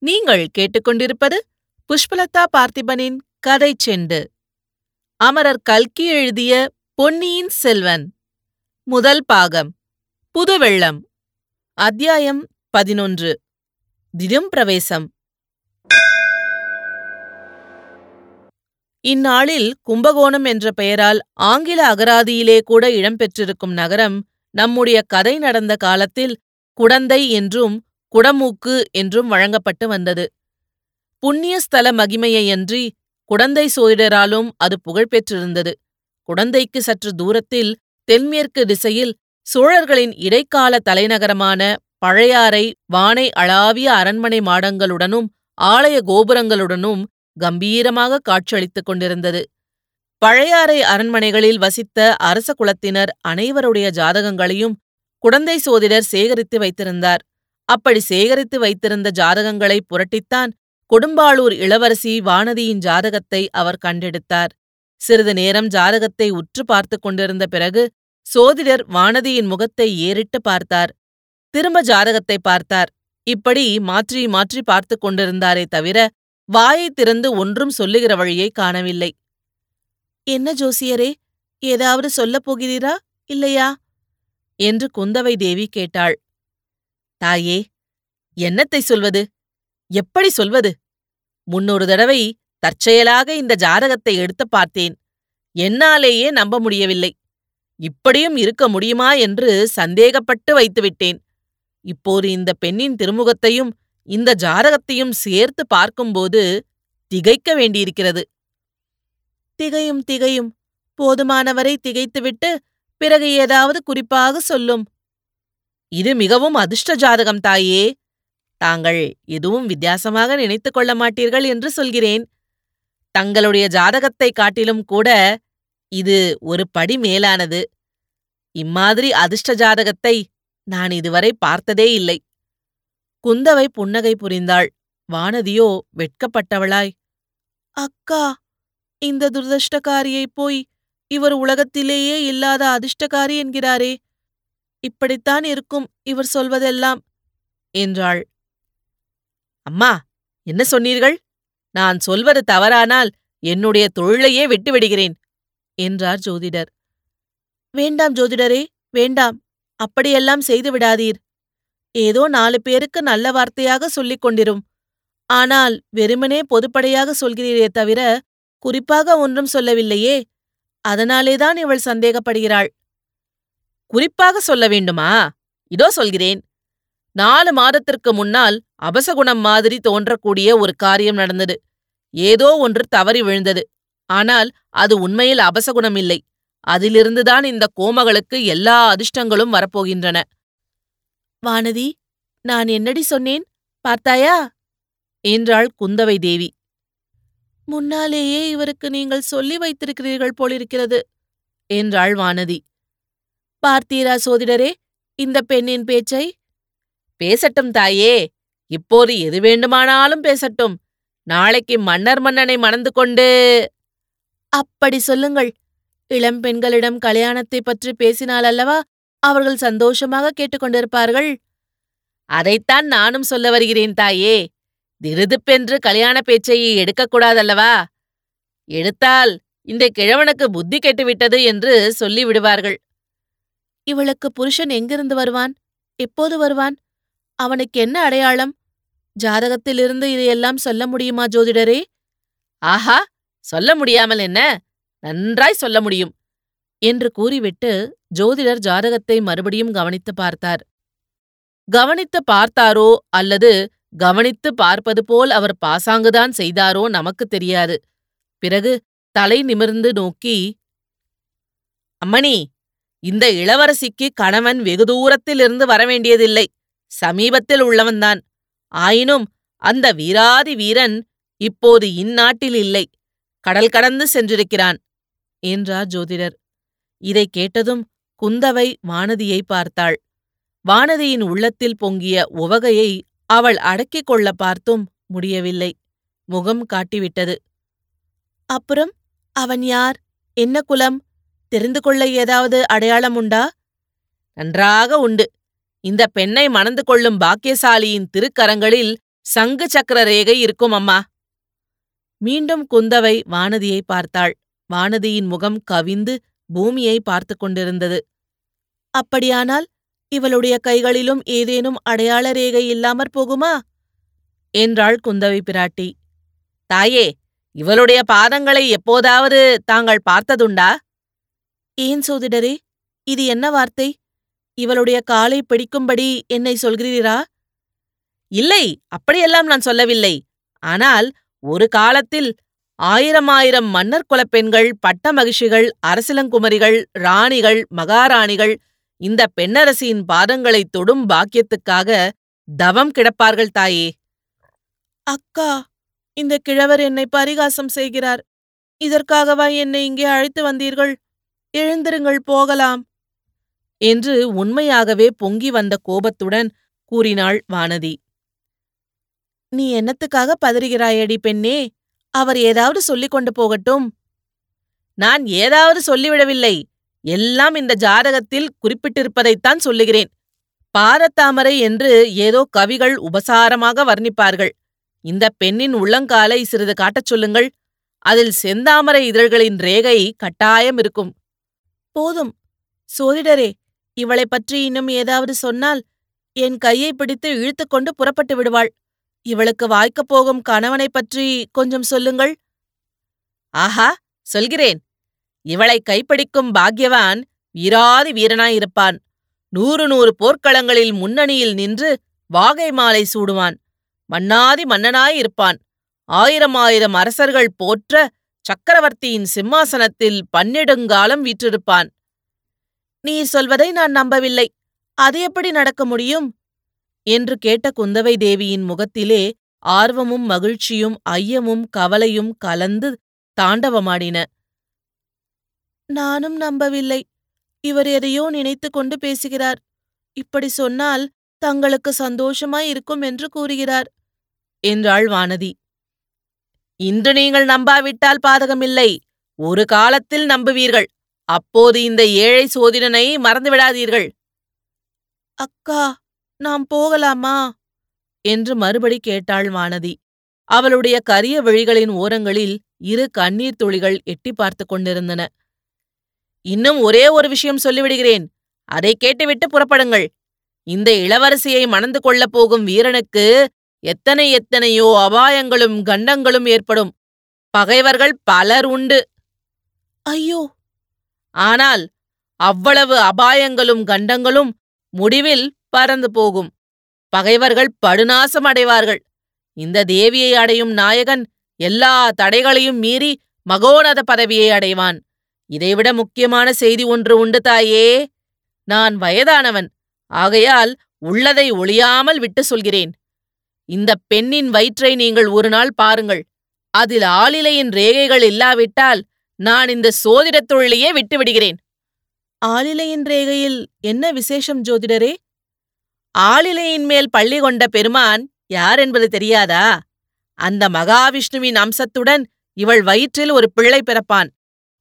நீங்கள் கேட்டுக்கொண்டிருப்பது புஷ்பலதா பார்த்திபனின் கதை செண்டு. அமரர் கல்கி எழுதிய பொன்னியின் செல்வன். முதல் பாகம். புதுவெள்ளம். அத்தியாயம் பதினொன்று. திடும் பிரவேசம். இந்நாளில் கும்பகோணம் என்ற பெயரால் ஆங்கில அகராதியிலே கூட இடம்பெற்றிருக்கும் நகரம் நம்முடைய கதை நடந்த காலத்தில் குடந்தை என்றும் குடமூக்கு என்றும் வழங்கப்பட்டு வந்தது. புண்ணிய ஸ்தல மகிமையையன்றி குடந்தை சோதிடராலும் அது புகழ்பெற்றிருந்தது. குடந்தைக்கு சற்று தூரத்தில் தென்மேற்கு திசையில் சோழர்களின் இடைக்கால தலைநகரமான பழையாறை வானை அளாவிய அரண்மனை மாடங்களுடனும் ஆலய கோபுரங்களுடனும் கம்பீரமாக காட்சியளித்துக் கொண்டிருந்தது. பழையாறை அரண்மனைகளில் வசித்த அரச குலத்தினர் அனைவருடைய ஜாதகங்களையும் குடந்தை சோதிடர் சேகரித்து வைத்திருந்தார். அப்படி சேகரித்து வைத்திருந்த ஜாதகங்களை புரட்டித்தான் கொடும்பாளூர் இளவரசி வானதியின் ஜாதகத்தை அவர் கண்டெடுத்தார். சிறிது நேரம் ஜாதகத்தை உற்று பார்த்து கொண்டிருந்த பிறகு சோதிடர் வானதியின் முகத்தை ஏறிட்டு பார்த்தார். திரும்ப ஜாதகத்தை பார்த்தார். இப்படி மாற்றி மாற்றி பார்த்து கொண்டிருந்தாரே தவிர வாயை திறந்து ஒன்றும் சொல்லுகிற வழியை காணவில்லை. என்ன ஜோசியரே ஏதாவது சொல்லப் போகிறீரா இல்லையா? என்று குந்தவை தேவி கேட்டாள். தாயே என்னத்தை சொல்வது? எப்படி சொல்வது? முன்னொரு தடவை தற்செயலாக இந்த ஜாதகத்தை எடுத்து பார்த்தேன். என்னாலேயே நம்ப முடியவில்லை. இப்படியும் இருக்க முடியுமா என்று சந்தேகப்பட்டு வைத்துவிட்டேன் இப்போது இந்த பெண்ணின் திருமுகத்தையும் இந்த ஜாதகத்தையும் சேர்த்து பார்க்கும்போது திகைக்க வேண்டியிருக்கிறது. திகையும் திகையும். போதுமானவரை திகைத்துவிட்டு பிறகு ஏதாவது குறிப்பாக சொல்லும். இது மிகவும் அதிர்ஷ்ட ஜாதகம் தாயே. தாங்கள் எதுவும் வித்தியாசமாக நினைத்துக் கொள்ள மாட்டீர்கள் என்று சொல்கிறேன். தங்களுடைய ஜாதகத்தை காட்டிலும் கூட இது ஒரு படி மேலானது. இம்மாதிரி அதிர்ஷ்ட ஜாதகத்தை நான் இதுவரை பார்த்ததே இல்லை. குந்தவை புன்னகை புரிந்தாள். வானதியோ வெட்கப்பட்டவளாய் அக்கா இந்த துரதிருஷ்டக்காரியைப் போய் இவர் உலகத்திலேயே இல்லாத அதிர்ஷ்டக்காரி என்கிறாரே. இப்படித்தான் இருக்கும் இவர் சொல்வதெல்லாம் என்றாள். அம்மா என்ன சொன்னீர்கள்? நான் சொல்வது தவறானால் என்னுடைய தொழிலையே விட்டுவிடுகிறேன் என்றார் ஜோதிடர். வேண்டாம் ஜோதிடரே வேண்டாம் அப்படியெல்லாம் செய்து விடாதீர். ஏதோ நாலு பேருக்கு நல்ல வார்த்தையாக சொல்லிக் கொண்டிரும். ஆனால் வெறுமனே பொதுப்படையாக சொல்கிறீரே தவிர குறிப்பாக ஒன்றும் சொல்லவில்லையே. அதனாலேதான் இவள் சந்தேகப்படுகிறாள். குறிப்பாக சொல்ல வேண்டுமா? இதோ சொல்கிறேன். நாலு மாதத்திற்கு முன்னால் அபசகுணம் மாதிரி தோன்றக்கூடிய ஒரு காரியம் நடந்தது. ஏதோ ஒன்று தவறி விழுந்தது. ஆனால் அது உண்மையில் அபசகுணம் இல்லை. அதிலிருந்துதான் இந்த கோமகளுக்கு எல்லா அதிர்ஷ்டங்களும் வரப்போகின்றன. வானதி நான் என்னடி சொன்னேன்? பார்த்தாயா? என்றாள் குந்தவை தேவி. முன்னாலேயே இவருக்கு நீங்கள் சொல்லி வைத்திருக்கிறீர்கள் போலிருக்கிறது என்றாள் வானதி. பார்த்தீரா சோதிடரே இந்த பெண்ணின் பேச்சை? பேசட்டும் தாயே இப்போது எது வேண்டுமானாலும் பேசட்டும். நாளைக்கு மன்னர் மன்னனை மணந்து கொண்டு. அப்படி சொல்லுங்கள். இளம் பெண்களிடம் கல்யாணத்தை பற்றி பேசினால் அல்லவா அவர்கள் சந்தோஷமாக கேட்டுக்கொண்டிருப்பார்கள் அதைத்தான் நானும் சொல்ல வருகிறேன் தாயே. திருதுப்பென்று கல்யாண பேச்சை எடுக்கக்கூடாதல்லவா எடுத்தால் இந்த கிழவனுக்கு புத்தி கெட்டுவிட்டது என்று சொல்லி விடுவார்கள் இவளுக்கு புருஷன் எங்கிருந்து வருவான்? எப்போது வருவான்? அவனுக்கு என்ன அடையாளம்? ஜாதகத்திலிருந்து இதையெல்லாம் சொல்ல முடியுமா ஜோதிடரே? ஆஹா! சொல்ல முடியாமல் என்ன? நன்றாய் சொல்ல முடியும்! என்று கூறிவிட்டு ஜோதிடர் ஜாதகத்தை மறுபடியும் கவனித்து பார்த்தார். கவனித்து பார்த்தாரோ அல்லது கவனித்து பார்ப்பது போல் அவர் பாசாங்குதான் செய்தாரோ நமக்கு தெரியாது. பிறகு தலை நிமிர்ந்து நோக்கி அம்மணி! இந்த இளவரசிக்கு கணவன் வெகு தூரத்திலிருந்து வரவேண்டியதில்லை. சமீபத்தில் உள்ளவன்தான். ஆயினும் அந்த வீராதி வீரன் இப்போது இந்நாட்டில் இல்லை. கடல் கடந்து சென்றிருக்கிறான் என்றார் ஜோதிடர். இதை கேட்டதும் குந்தவை வானதியை பார்த்தாள். வானதியின் உள்ளத்தில் பொங்கிய உவகையை அவள் அடக்கிக் கொள்ள பார்த்தும் முடியவில்லை. முகம் காட்டிவிட்டது. அப்புறம் அவன் யார்? என்ன குலம்? தெரிந்து கொள்ள ஏதாவது அடையாளம் உண்டா? நன்றாக உண்டு. இந்த பெண்ணை மணந்து கொள்ளும் பாக்கியசாலியின் திருக்கரங்களில் சங்கு சக்கர ரேகை இருக்கும் அம்மா. மீண்டும் குந்தவை வானதியை பார்த்தாள். வானதியின் முகம் கவிந்து பூமியை பார்த்து கொண்டிருந்தது. அப்படியானால் இவளுடைய கைகளிலும் ஏதேனும் அடையாள ரேகை இல்லாமற் போகுமா? என்றாள் குந்தவை பிராட்டி. தாயே இவளுடைய பாதங்களை எப்போதாவது தாங்கள் பார்த்ததுண்டா? ஏன் சோதிடரே இது என்ன வார்த்தை? இவளுடைய காலை பிடிக்கும்படி என்னை சொல்கிறீரா? இல்லை அப்படியெல்லாம் நான் சொல்லவில்லை. ஆனால் ஒரு காலத்தில் ஆயிரம் ஆயிரம் மன்னர் குலப் பெண்கள் பட்ட மகிழ்ச்சிகள் அரசிலங்குமரிகள் ராணிகள் மகாராணிகள் இந்த பெண்ணரசியின் பாதங்களை தொடும் பாக்கியத்துக்காக தவம் கிடப்பார்கள் தாயே. அக்கா இந்த கிழவர் என்னை பரிகாசம் செய்கிறார். இதற்காகவா என்னை இங்கே அழைத்து வந்தீர்கள்? எழுந்திருங்கள் போகலாம் என்று உண்மையாகவே பொங்கி வந்த கோபத்துடன் கூறினாள் வானதி. நீ என்னத்துக்காக பதறுகிறாயடி பெண்ணே? அவர் ஏதாவது சொல்லிக் கொண்டு போகட்டும். நான் ஏதாவது சொல்லிவிடவில்லை. எல்லாம் இந்த ஜாதகத்தில் குறிப்பிட்டிருப்பதைத்தான் சொல்லுகிறேன். பாரத்தாமரை என்று ஏதோ கவிகள் உபசாரமாக வர்ணிப்பார்கள். இந்த பெண்ணின் உள்ளங்காலை சிறிது காட்டச் சொல்லுங்கள். அதில் செந்தாமரை இதழ்களின் ரேகை கட்டாயம் இருக்கும். போதும். சோதிடரே இவளைப் பற்றி இன்னும் ஏதாவது சொன்னால் என் கையை பிடித்து இழுத்துக்கொண்டு புறப்பட்டு விடுவாள். இவளுக்கு வாய்க்கப் போகும் கணவனைப் பற்றி கொஞ்சம் சொல்லுங்கள். ஆஹா சொல்கிறேன். இவளை கைப்பிடிக்கும் பாக்யவான் வீராதி வீரனாயிருப்பான். நூறு நூறு போர்க்களங்களில் முன்னணியில் நின்று வாகை மாலை சூடுவான். மன்னாதி மன்னனாயிருப்பான். ஆயிரம் ஆயிரம் அரசர்கள் போற்ற சக்கரவர்த்தியின் சிம்மாசனத்தில் பன்னெடுங்காலம் வீற்றிருப்பான். நீ சொல்வதை நான் நம்பவில்லை. அது எப்படி நடக்க முடியும்? என்று கேட்ட குந்தவை தேவியின் முகத்திலே ஆர்வமும் மகிழ்ச்சியும் ஐயமும் கவலையும் கலந்து தாண்டவமாடின. நானும் நம்பவில்லை. இவர் எதையோ நினைத்து கொண்டு பேசுகிறார். இப்படி சொன்னால் தங்களுக்கு சந்தோஷமாய் இருக்கும் என்று கூறுகிறார் என்றாள் வானதி. இன்று நீங்கள் நம்பாவிட்டால் பாதகமில்லை. ஒரு காலத்தில் நம்புவீர்கள். அப்போது இந்த ஏழை சோதிடனை மறந்துவிடாதீர்கள் அக்கா நாம் போகலாமா? என்று மறுபடி கேட்டாள் வானதி. அவளுடைய கரிய விழிகளின் ஓரங்களில் இரு கண்ணீர் துளிகள் எட்டி பார்த்து கொண்டிருந்தன. இன்னும் ஒரே ஒரு விஷயம் சொல்லிவிடுகிறேன். அதை கேட்டுவிட்டு புறப்படுங்கள். இந்த இளவரசியை மணந்து கொள்ளப் போகும் வீரனுக்கு எத்தனை எத்தனையோ அபாயங்களும் கண்டங்களும் ஏற்படும். பகைவர்கள் பலர் உண்டு. ஐயோ! ஆனால் அவ்வளவு அபாயங்களும் கண்டங்களும் முடிவில் பறந்து போகும். பகைவர்கள் படுநாசம் அடைவார்கள். இந்த தேவியை அடையும் நாயகன் எல்லா தடைகளையும் மீறி மகோனத பதவியை அடைவான். இதைவிட முக்கியமான செய்தி ஒன்று உண்டு தாயே. நான் வயதானவன். ஆகையால் உள்ளதை ஒளியாமல் விட்டு சொல்கிறேன். இந்த பெண்ணின் வயிற்றை நீங்கள் ஒரு நாள் பாருங்கள். அதில் ஆளிலையின் ரேகைகள் இல்லாவிட்டால் நான் இந்த சோதிடத் தொழிலையே விட்டுவிடுகிறேன். ஆளிலையின் ரேகையில் என்ன விசேஷம் ஜோதிடரே? ஆளிலையின் மேல் பள்ளி கொண்ட பெருமான் யார் என்பது தெரியாதா? அந்த மகாவிஷ்ணுவின் அம்சத்துடன் இவள் வயிற்றில் ஒரு பிள்ளை பிறப்பான்.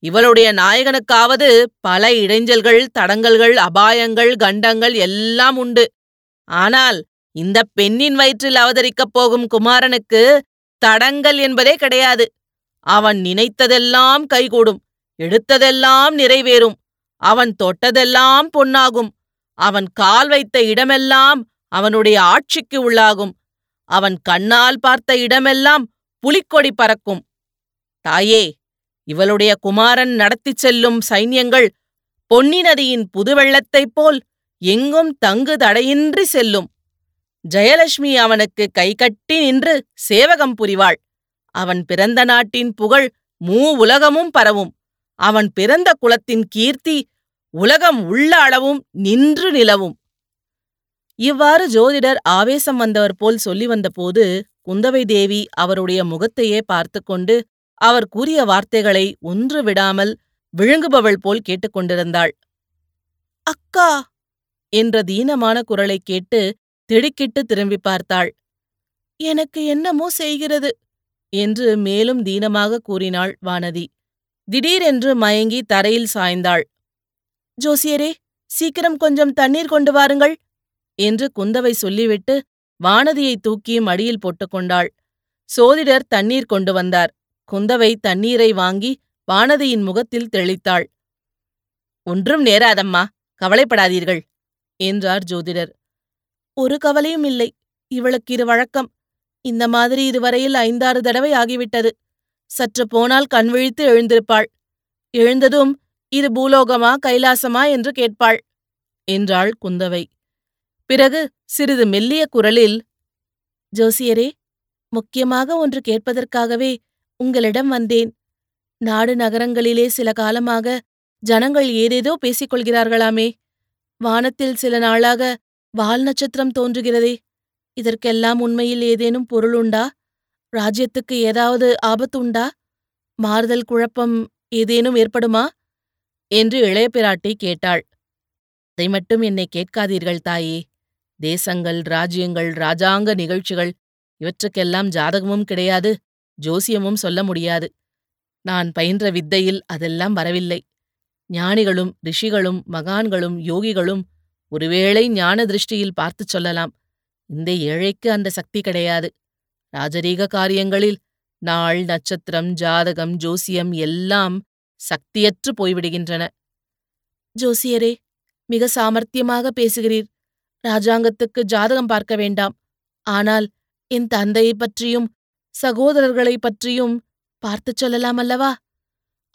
இவளுடைய நாயகனுக்காவது பல இடைஞ்சல்கள் தடங்கல்கள் அபாயங்கள் கண்டங்கள் எல்லாம் உண்டு. ஆனால் இந்த பெண்ணின் வயிற்றில் அவதரிக்கப் போகும் குமாரனுக்கு தடங்கல் என்பதே கிடையாது. அவன் நினைத்ததெல்லாம் கைகூடும் எடுத்ததெல்லாம் நிறைவேறும் அவன் தொட்டதெல்லாம் பொன்னாகும் அவன் கால் வைத்த இடமெல்லாம் அவனுடைய ஆட்சிக்கு உள்ளாகும் அவன் கண்ணால் பார்த்த இடமெல்லாம் புலிக்கொடி பறக்கும். தாயே இவளுடைய குமாரன் நடத்திச் செல்லும் சைன்யங்கள் பொன்னி நதியின் புதுவெள்ளத்தைப் போல் எங்கும் தங்கு தடையின்றி செல்லும். ஜெயலட்சுமி அவனுக்கு கைகட்டி நின்று சேவகம் புரிவாள். அவன் பிறந்த நாட்டின் புகழ் மூ உலகமும் பரவும். அவன் பிறந்த குலத்தின் கீர்த்தி உலகம் உள்ள அளவும் நின்று நிலவும். இவ்வாறு ஜோதிடர் ஆவேசம் வந்தவர் போல் சொல்லி வந்தபோது குந்தவை தேவி அவருடைய முகத்தையே பார்த்து கொண்டு அவர் கூறிய வார்த்தைகளை ஒன்று விடாமல் விழுங்குபவள் போல் கேட்டுக்கொண்டிருந்தாள். அக்கா என்ற தீனமான குரலைக் கேட்டு திடுக்கிட்டு திரும்பி பார்த்தாள். எனக்கு என்னமோ செய்கிறது? என்று மேலும் தீனமாக கூறினாள் வானதி. திடீரென்று மயங்கி தரையில் சாய்ந்தாள். ஜோசியரே சீக்கிரம் கொஞ்சம் தண்ணீர் கொண்டு வாருங்கள் என்று குந்தவை சொல்லிவிட்டு வானதியை தூக்கி மடியில் போட்டுக்கொண்டாள் சோதிடர் தண்ணீர் கொண்டு வந்தார். குந்தவை தண்ணீரை வாங்கி வானதியின் முகத்தில் தெளித்தாள். ஒன்றும் நேராதம்மா கவலைப்படாதீர்கள் என்றார் ஜோதிடர். ஒரு கவலையும் இல்லை. இவளுக்கு இது வழக்கம். இந்த மாதிரி இதுவரையில் ஐந்தாறு தடவை ஆகிவிட்டது. சற்று போனால் கண் விழித்து எழுந்திருப்பாள். எழுந்ததும் இது பூலோகமா கைலாசமா? என்று கேட்பாள். என்றாள் குந்தவை. பிறகு சிறிது மெல்லிய குரலில் ஜோசியரே முக்கியமாக ஒன்று கேட்பதற்காகவே உங்களிடம் வந்தேன். நாடு நகரங்களிலே சில காலமாக ஜனங்கள் ஏதேதோ பேசிக் கொள்கிறார்களாமே வானத்தில் சில நாளாக வால் நட்சத்திரம் தோன்றுகிறதே. இதற்கெல்லாம் உண்மையில் ஏதேனும் பொருள் உண்டா? ராஜ்யத்துக்கு ஏதாவது ஆபத்து உண்டா? மாறுதல் குழப்பம் ஏதேனும் ஏற்படுமா? என்று இளைய பிராட்டி கேட்டாள். அதை மட்டும் என்னை கேட்காதீர்கள் தாயே. தேசங்கள் ராஜ்யங்கள் ராஜாங்க நிகழ்ச்சிகள் இவற்றுக்கெல்லாம் ஜாதகமும் கிடையாது ஜோசியமும் சொல்ல முடியாது. நான் பயின்ற வித்தையில் அதெல்லாம் வரவில்லை. ஞானிகளும் ரிஷிகளும் மகான்களும் யோகிகளும் ஒருவேளை ஞான திருஷ்டியில் பார்த்துச் சொல்லலாம். இந்த ஏழைக்கு அந்த சக்தி கிடையாது. ராஜரீக காரியங்களில் நாள் நட்சத்திரம் ஜாதகம் ஜோசியம் எல்லாம் சக்தியற்று போய்விடுகின்றன. ஜோசியரே மிக சாமர்த்தியமாக பேசுகிறீர். ராஜாங்கத்துக்கு ஜாதகம் பார்க்க வேண்டாம். ஆனால் என் தந்தையை பற்றியும் சகோதரர்களைப் பற்றியும் பார்த்துச் சொல்லலாம் அல்லவா?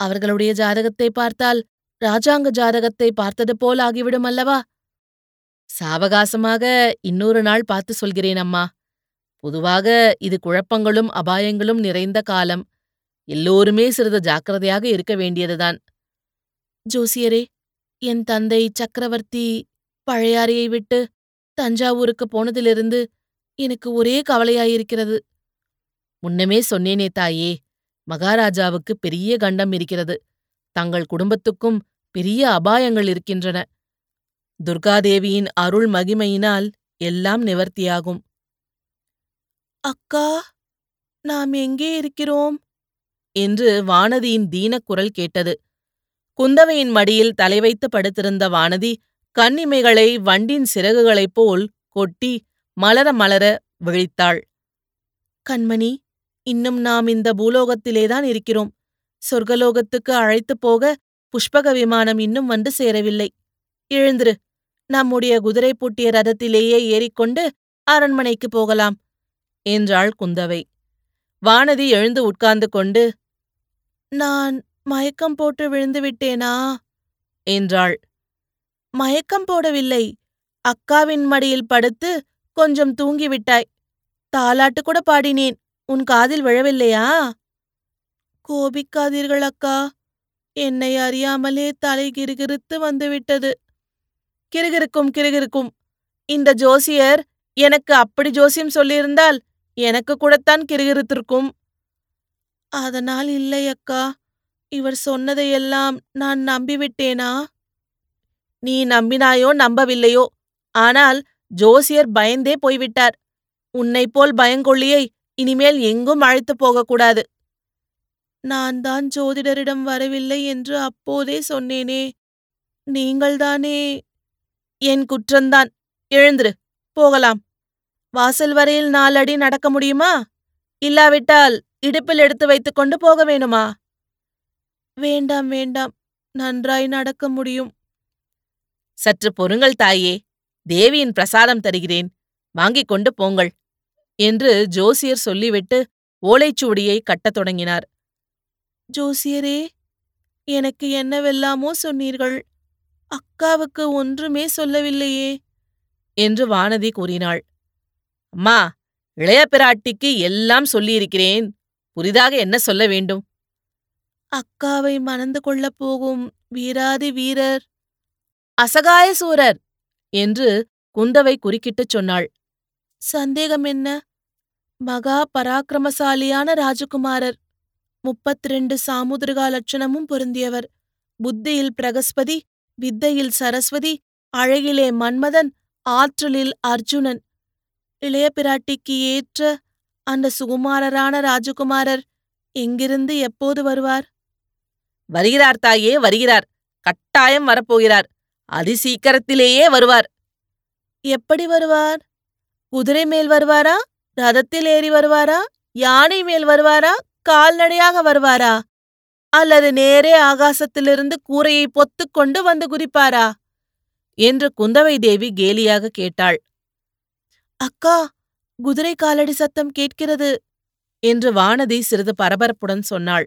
அவர்களுடைய ஜாதகத்தை பார்த்தால் ராஜாங்க ஜாதகத்தை பார்த்தது போல் ஆகிவிடும் அல்லவா? சாவகாசமாக இன்னொரு நாள் பார்த்து சொல்கிறேன் அம்மா. பொதுவாக இது குழப்பங்களும் அபாயங்களும் நிறைந்த காலம். எல்லோருமே சிறிது ஜாக்கிரதையாக இருக்க வேண்டியதுதான். ஜோசியரே என் தந்தை சக்கரவர்த்தி பழையாறையை விட்டு தஞ்சாவூருக்கு போனதிலிருந்து எனக்கு ஒரே கவலையாயிருக்கிறது. முன்னமே சொன்னேனே தாயே மகாராஜாவுக்கு பெரிய கண்டம் இருக்கிறது. தங்கள் குடும்பத்துக்கும் பெரிய அபாயங்கள் இருக்கின்றன. துர்காதேவியின் அருள் மகிமையினால் எல்லாம் நிவர்த்தியாகும். அக்கா நாம் எங்கே இருக்கிறோம்? என்று வானதியின் தீனக்குரல் கேட்டது. குந்தவையின் மடியில் தலை வைத்து படுத்திருந்த வானதி கண்ணிமைகளை வண்டின் சிறகுகளைப் போல் கொட்டி மலர மலர விழித்தாள். கண்மணி இன்னும் நாம் இந்த பூலோகத்திலேதான் இருக்கிறோம். சொர்க்கலோகத்துக்கு அழைத்துப் போக புஷ்பக விமானம் இன்னும் வந்து சேரவில்லை. எழுந்திரு. நம்முடைய குதிரை பூட்டிய ரதத்திலேயே ஏறிக்கொண்டு அரண்மனைக்கு போகலாம் என்றாள் குந்தவை. வானதி எழுந்து உட்கார்ந்து கொண்டு நான் மயக்கம் போட்டு விழுந்து விட்டேனா? என்றாள். மயக்கம் போடவில்லை. அக்காவின் மடியில் படுத்து கொஞ்சம் தூங்கிவிட்டாய் தாலாட்டு கூட பாடினேன். உன் காதில் விழவில்லையா? கோபிக்காதீர்கள் அக்கா. என்னை அறியாமலே தலை கிறுகிறுத்து வந்துவிட்டது கிறுகிறுக்கும் கிறுகிறுக்கும். இந்த ஜோசியர் எனக்கு அப்படி ஜோசியம் சொல்லியிருந்தால் எனக்கு கூடத்தான் கிறுகிறுத்திருக்கும். அதனால் இல்லை அக்கா. இவர் சொன்னதையெல்லாம் நான் நம்பிவிட்டேனா? நீ நம்பினாயோ நம்பவில்லையோ. ஆனால் ஜோசியர் பயந்தே போய்விட்டார். உன்னைப் போல் பயங்கொள்ளியை இனிமேல் எங்கும் அழைத்துப் போகக்கூடாது. நான் தான் ஜோதிடரிடம் வரவில்லை என்று அப்போதே சொன்னேனே. நீங்கள்தானே என் குற்றந்தான். எழுந்திரு போகலாம். வாசல் வரையில் நாலடி நடக்க முடியுமா? இல்லாவிட்டால் இடுப்பில் எடுத்து வைத்துக்கொண்டு போக வேணுமா? வேண்டாம் வேண்டாம். நன்றாய் நடக்க முடியும். சற்று பொறுங்கள் தாயே. தேவியின் பிரசாதம் தருகிறேன். வாங்கிக் கொண்டு போங்கள் என்று ஜோசியர் சொல்லிவிட்டு ஓலைச்சுவடியை கட்டத் தொடங்கினார். ஜோசியரே எனக்கு என்னவெல்லாமோ சொன்னீர்கள். அக்காவுக்கு ஒன்றுமே சொல்லவில்லையே என்று வானதி கூறினாள். அம்மா இளைய பிராட்டிக்கு எல்லாம் சொல்லியிருக்கிறேன். புதிதாக என்ன சொல்ல வேண்டும்? அக்காவை மணந்து கொள்ளப் போகும் வீராதி வீரர். அசகாய சூரர்! என்று குந்தவை குறுக்கிட்டுச் சொன்னாள். சந்தேகம் என்ன? மகா பராக்கிரமசாலியான ராஜகுமாரர். முப்பத்திரண்டு சாமுதிரிகா லட்சணமும் பொருந்தியவர். புத்தியில் பிரகஸ்பதி வித்தையில் சரஸ்வதி அழகிலே மன்மதன் ஆற்றலில் அர்ஜுனன். இளைய பிராட்டிக்கு ஏற்ற அந்த சுகுமாரரான ராஜகுமாரர் எங்கிருந்து எப்போது வருவார்? வருகிறார் தாயே வருகிறார். கட்டாயம் வரப்போகிறார். அதிசீக்கிரத்திலேயே வருவார். எப்படி வருவார்? குதிரை மேல் வருவாரா? ரதத்தில் ஏறி வருவாரா? யானை மேல் வருவாரா? கால்நடையாக வருவாரா? அல்லது நேரே ஆகாசத்திலிருந்து கூரையை பொத்துக் கொண்டு வந்து குதிப்பாரா? என்று குந்தவை தேவி கேலியாக கேட்டாள். அக்கா குதிரை காலடி சத்தம் கேட்கிறது என்று வானதி சிறிது பரபரப்புடன் சொன்னாள்.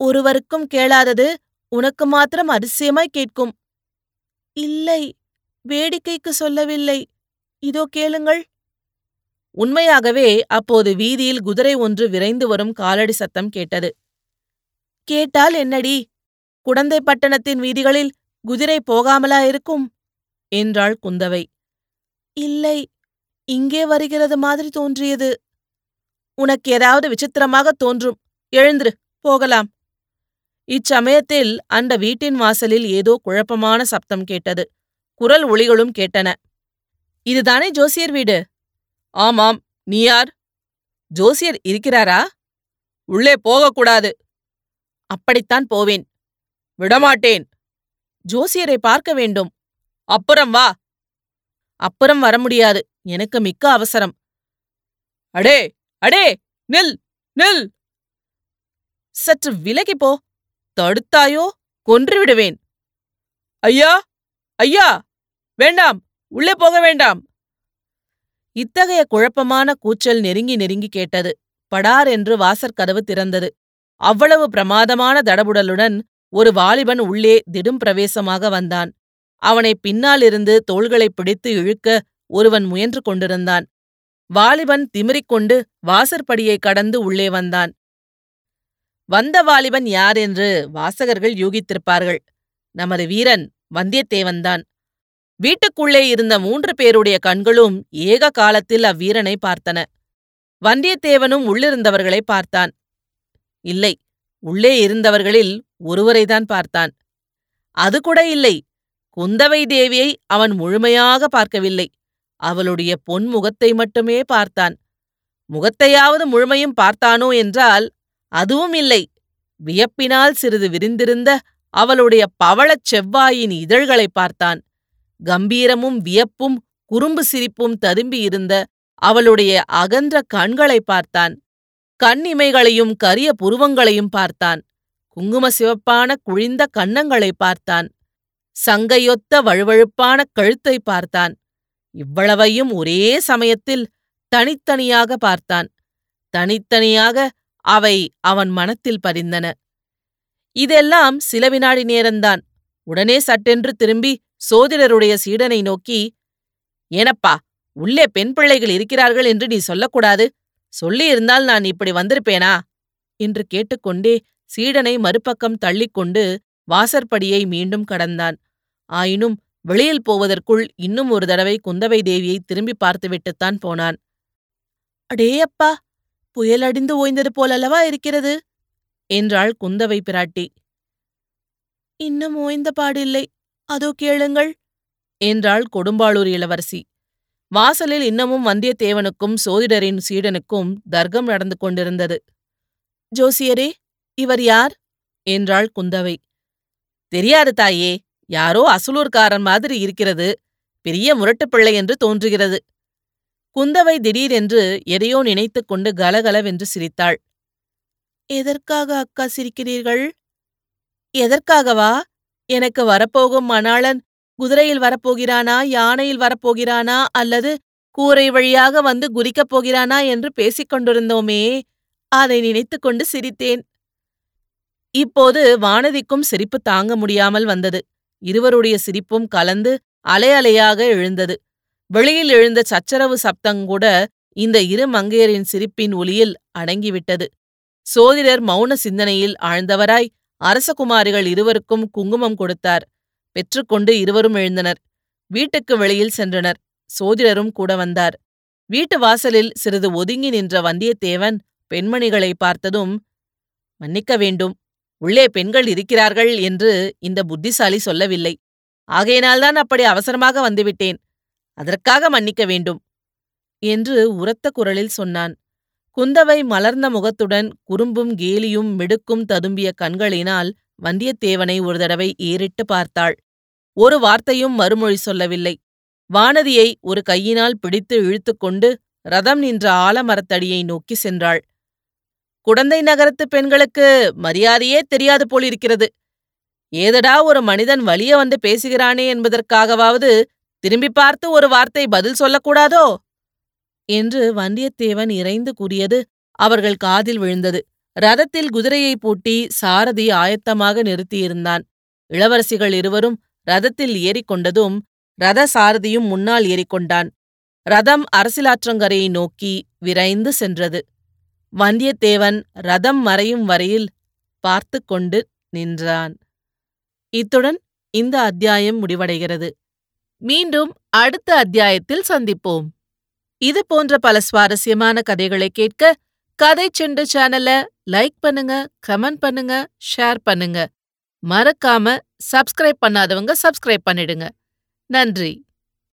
ஒருவருக்கும் கேளாதது உனக்கு மாத்திரம் அதிசயமாய் கேட்கும். இல்லை வேடிக்கைக்கு சொல்லவில்லை. இதோ கேளுங்கள். உண்மையாகவே அப்போது வீதியில் குதிரை ஒன்று விரைந்து வரும் காலடி சத்தம் கேட்டது. கேட்டால் என்னடி? குடந்தை பட்டணத்தின் வீதிகளில் குதிரை போகாமலா இருக்கும்? என்றாள் குந்தவை. இல்லை இங்கே வருகிறது மாதிரி தோன்றியது. உனக்கு ஏதாவது விசித்திரமாக தோன்றும். எழுந்திரு போகலாம். இச்சமயத்தில் அந்த வீட்டின் வாசலில் ஏதோ குழப்பமான சப்தம் கேட்டது. குரல் ஒளிகளும் கேட்டன. இதுதானே ஜோசியர் வீடு? ஆமாம் நீ யார்? ஜோசியர் இருக்கிறாரா? உள்ளே போகக்கூடாது. அப்படித்தான் போவேன். விடமாட்டேன். ஜோசியரை பார்க்க வேண்டும். அப்புறம் வா. அப்புறம் வர முடியாது. எனக்கு மிக்க அவசரம். அடே அடே நில் நில். சற்று விலகி போ. தடுத்தாயோ? கொன்று விடுவேன். ஐயா ஐயா வேண்டாம். உள்ளே போக வேண்டாம். இத்தகைய குழப்பமான கூச்சல் நெருங்கி நெருங்கி கேட்டது. படார் என்று வாசற்கதவு திறந்தது. அவ்வளவு பிரமாதமான தடபுடலுடன் ஒரு வாலிபன் உள்ளே திடும் பிரவேசமாக வந்தான். அவனை பின்னாலிருந்து தோள்களைப் பிடித்து இழுக்க ஒருவன் முயன்று கொண்டிருந்தான். வாலிபன் திமிரிக்கொண்டு வாசற்படியை கடந்து உள்ளே வந்தான். வந்த வாலிபன் யார் என்று வாசகர்கள் யூகித்திருப்பார்கள். நமது வீரன் வந்தியத்தேவன்தான். வீட்டுக்குள்ளே இருந்த மூன்று பேருடைய கண்களும் ஏக காலத்தில் அவ்வீரனை பார்த்தன. வந்தியத்தேவனும் உள்ளிருந்தவர்களை பார்த்தான். இல்லை. உள்ளே இருந்தவர்களில் ஒருவரைதான் பார்த்தான். அது கூட இல்லை. குந்தவை தேவியை அவன் முழுமையாக பார்க்கவில்லை. அவளுடைய பொன் முகத்தை மட்டுமே பார்த்தான். முகத்தையாவது முழுமையும் பார்த்தானோ என்றால் அதுவும் இல்லை. வியப்பினால் சிறிது விரிந்திருந்த அவளுடைய பவளச் செவ்வாயின் இதழ்களைப் பார்த்தான். கம்பீரமும் வியப்பும் குறும்பு சிரிப்பும் ததும்பியிருந்த அவளுடைய அகன்ற கண்களைப் பார்த்தான். கண்ணிமைகளையும் கரிய புருவங்களையும் பார்த்தான். குங்கும சிவப்பான குழிந்த கன்னங்களைப் பார்த்தான். சங்கையொத்த வழுவழுப்பான கழுத்தைப் பார்த்தான். இவ்வளவையும் ஒரே சமயத்தில் தனித்தனியாக பார்த்தான். தனித்தனியாக அவை அவன் மனத்தில் பதிந்தன. இதெல்லாம் சில வினாடி நேரந்தான் உடனே சட்டென்று திரும்பி சோதிடருடைய சீடனை நோக்கி ஏனப்பா உள்ளே பெண் பிள்ளைகள் இருக்கிறார்கள் என்று நீ சொல்லக்கூடாது. சொல்லியிருந்தால் நான் இப்படி வந்திருப்பேனா? என்று கேட்டுக்கொண்டே சீடனை மறுபக்கம் தள்ளிக்கொண்டு வாசற்படியை மீண்டும் கடந்தான். ஆயினும் வெளியில் போவதற்குள் இன்னும் ஒரு தடவை குந்தவை தேவியை திரும்பி பார்த்துவிட்டுத்தான் போனான். அடேயப்பா புயல் அடிந்து ஓய்ந்தது போலல்லவா இருக்கிறது? என்றாள் குந்தவை பிராட்டி. இன்னும் ஓய்ந்த பாடில்லை. அதோ கேளுங்கள் என்றாள் கொடும்பாளூர் இளவரசி. வாசலில் இன்னமும் வந்தியத்தேவனுக்கும் சோதிடரின் சீடனுக்கும் தர்க்கம் நடந்து கொண்டிருந்தது. ஜோசியரே இவர் யார்? என்றாள் குந்தவை. தெரியாது தாயே யாரோ அசலூர்காரன் மாதிரி இருக்கிறது. பெரிய முரட்டுப் பிள்ளை என்று தோன்றுகிறது. குந்தவை திடீரென்று எதையோ நினைத்துக் கொண்டு கலகலவென்று சிரித்தாள். எதற்காக அக்கா சிரிக்கிறீர்கள்? எதற்காகவா? எனக்கு வரப்போகும் மணாளன் குதிரையில் வரப்போகிறானா யானையில் வரப்போகிறானா அல்லது கூரை வழியாக வந்து குதிக்கப் போகிறானா என்று பேசிக் கொண்டிருந்தோமே. அதை நினைத்துக் கொண்டு சிரித்தேன். இப்போது வானதிக்கும் சிரிப்பு தாங்க முடியாமல் வந்தது. இருவருடைய சிரிப்பும் கலந்து அலை அலையாக எழுந்தது. வெளியில் எழுந்த சச்சரவு சப்தங்கூட இந்த இரு மங்கையரின் சிரிப்பின் ஒலியில் அடங்கிவிட்டது. சோதிடர் மௌன சிந்தனையில் ஆழ்ந்தவராய் அரசகுமாரிகள் இருவருக்கும் குங்குமம் கொடுத்தார். பெற்றுக்கொண்டு இருவரும் எழுந்தனர். வீட்டுக்கு வெளியில் சென்றனர். சோதிடரும் கூட வந்தார். வீட்டு வாசலில் சிறிது ஒதுங்கி நின்ற வந்தியத்தேவன் பெண்மணிகளை பார்த்ததும் மன்னிக்க வேண்டும். உள்ளே பெண்கள் இருக்கிறார்கள் என்று இந்த புத்திசாலி சொல்லவில்லை. ஆகையினால்தான் அப்படி அவசரமாக வந்துவிட்டேன். அதற்காக மன்னிக்க வேண்டும். என்று உரத்த குரலில் சொன்னான். குந்தவை மலர்ந்த முகத்துடன் குறும்பும் கேலியும் மிடுக்கும் ததும்பிய கண்களினால் வந்தியத்தேவனை ஒரு தடவை ஏறிட்டு பார்த்தாள். ஒரு வார்த்தையும் மறுமொழி சொல்லவில்லை. வானதியை ஒரு கையினால் பிடித்து இழுத்துக்கொண்டு ரதம் நின்ற ஆலமரத்தடியை நோக்கி சென்றாள். குடந்தை நகரத்து பெண்களுக்கு மரியாதையே தெரியாது போலிருக்கிறது. ஏதடா ஒரு மனிதன் வலிய வந்து பேசுகிறானே என்பதற்காகவாவது திரும்பி பார்த்து ஒரு வார்த்தை பதில் சொல்லக்கூடாதோ? என்று வந்தியத்தேவன் இறைந்து கூறியது அவர்கள் காதில் விழுந்தது. ரதத்தில் குதிரையை பூட்டி சாரதி ஆயத்தமாக நிறுத்தியிருந்தான். இளவரசிகள் இருவரும் ரதத்தில் ஏறிக்கொண்டதும் ரத சாரதியும் முன்னால் ஏறிக்கொண்டான். ரதம் அரசிலாற்றங்கரையை நோக்கி விரைந்து சென்றது. வந்தியத்தேவன் ரதம் மறையும் வரையில் பார்த்து கொண்டு நின்றான். இத்துடன் இந்த அத்தியாயம் முடிவடைகிறது. மீண்டும் அடுத்த அத்தியாயத்தில் சந்திப்போம். இது போன்ற பல சுவாரஸ்யமான கதைகளை கேட்க கதை செண்டு சேனலை லைக் பண்ணுங்க கமெண்ட் பண்ணுங்க ஷேர் பண்ணுங்க. மறக்காம சப்ஸ்கிரைப் பண்ணாதவங்க சப்ஸ்கிரைப் பண்ணிடுங்க. நன்றி.